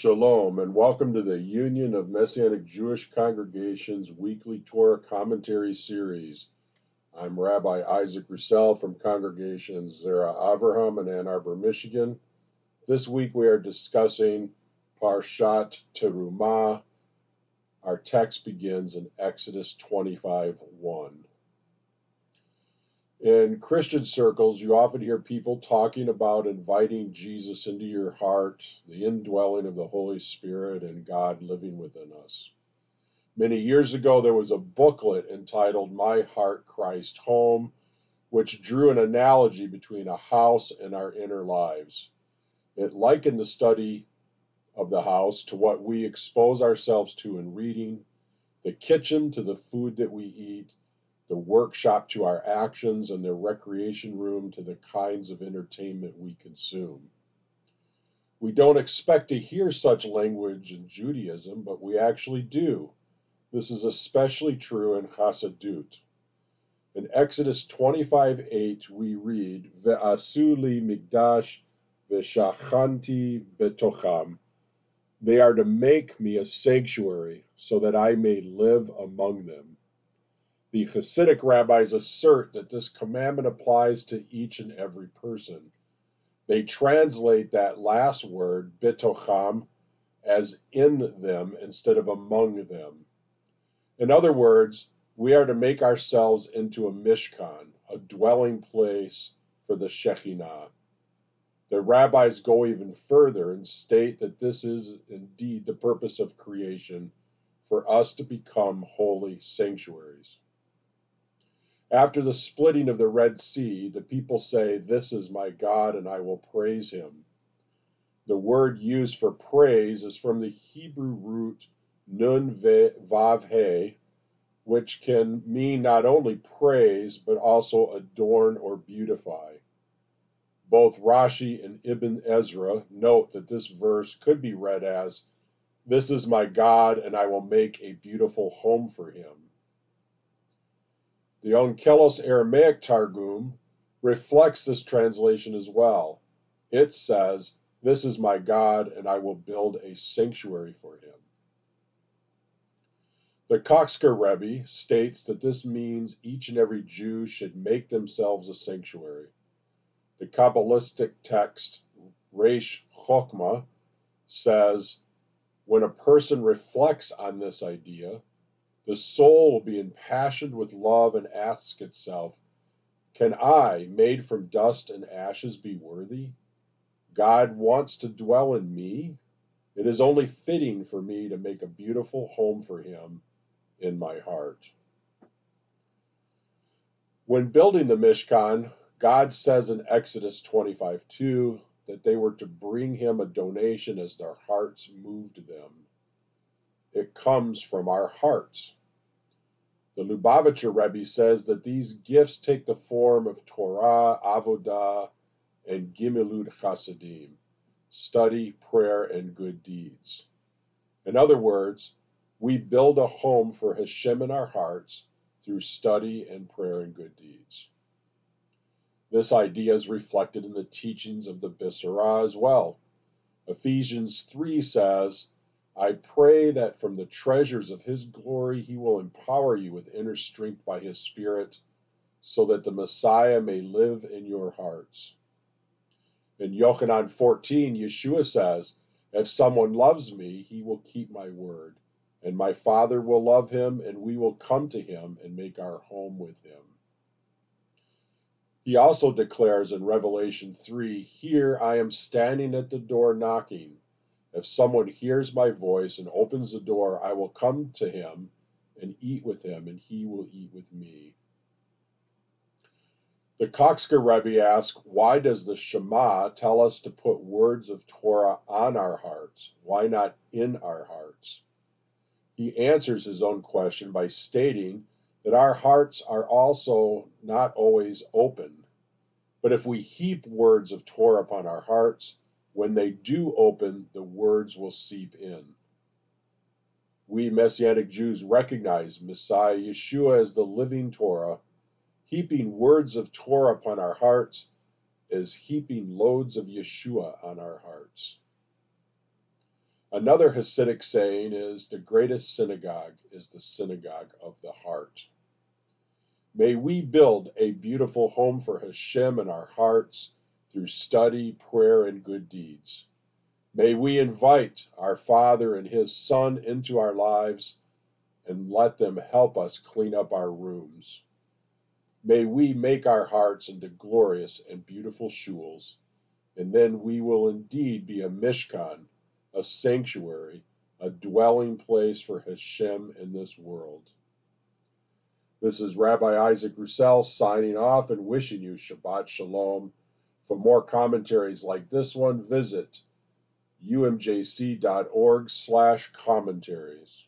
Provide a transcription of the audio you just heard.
Shalom and welcome to the Union of Messianic Jewish Congregations weekly Torah commentary series. I'm Rabbi Isaac Roussel from Congregation Zera Avraham in Ann Arbor, Michigan. This week we are discussing Parshat Terumah. Our text begins in Exodus 25 1. In Christian circles, you often hear people talking about inviting Jesus into your heart, the indwelling of the Holy Spirit, and God living within us. Many years ago, there was a booklet entitled My Heart Christ Home, which drew an analogy between a house and our inner lives. It likened the study of the house to what we expose ourselves to in reading, the kitchen to the food that we eat, the workshop to our actions, and the recreation room to the kinds of entertainment we consume. We don't expect to hear such language in Judaism, but we actually do. This is especially true in Hasidut. In Exodus 25:8, we read, Ve'asuli mikdash ve'shachanti betocham. They are to make me a sanctuary so that I may live among them. The Hasidic rabbis assert that this commandment applies to each and every person. They translate that last word, bitocham, as in them instead of among them. In other words, we are to make ourselves into a mishkan, a dwelling place for the Shekhinah. The rabbis go even further and state that this is indeed the purpose of creation, for us to become holy sanctuaries. After the splitting of the Red Sea, the people say, This is my God, and I will praise him. The word used for praise is from the Hebrew root nun vav he, which can mean not only praise, but also adorn or beautify. Both Rashi and Ibn Ezra note that this verse could be read as, This is my God, and I will make a beautiful home for him. The Onkelos Aramaic Targum reflects this translation as well. It says, This is my God, and I will build a sanctuary for him. The Kotzker Rebbe states that this means each and every Jew should make themselves a sanctuary. The Kabbalistic text, Reishit Chokmah, says, when a person reflects on this idea, the soul will be impassioned with love and ask itself, Can I, made from dust and ashes, be worthy? God wants to dwell in me. It is only fitting for me to make a beautiful home for him in my heart. When building the Mishkan, God says in Exodus 25 2 that they were to bring him a donation as their hearts moved them. It comes from our hearts. The Lubavitcher Rebbe says that these gifts take the form of Torah, Avodah, and Gemilut Chasadim, study, prayer, and good deeds. In other words, we build a home for Hashem in our hearts through study and prayer and good deeds. This idea is reflected in the teachings of the Besorah as well. Ephesians 3 says, I pray that from the treasures of his glory he will empower you with inner strength by his Spirit, so that the Messiah may live in your hearts. In Yochanan 14, Yeshua says, If someone loves me, he will keep my word, and my Father will love him, and we will come to him and make our home with him. He also declares in Revelation 3 Here I am standing at the door knocking. If someone hears my voice and opens the door, I will come to him and eat with him, and he will eat with me. The Kotzker Rebbe asks, why does the Shema tell us to put words of Torah on our hearts? Why not in our hearts? He answers his own question by stating that our hearts are also not always open. But if we heap words of Torah upon our hearts, when they do open, the words will seep in. We Messianic Jews recognize Messiah Yeshua as the living Torah. Heaping words of Torah upon our hearts is heaping loads of Yeshua on our hearts. Another Hasidic saying is the greatest synagogue is the synagogue of the heart. May we build a beautiful home for Hashem in our hearts through study, prayer, and good deeds. May we invite our Father and His Son into our lives and let them help us clean up our rooms. May we make our hearts into glorious and beautiful shuls, and then we will indeed be a mishkan, a sanctuary, a dwelling place for Hashem in this world. This is Rabbi Isaac Roussel signing off and wishing you Shabbat Shalom. For more commentaries like this one, visit umjc.org slash commentaries.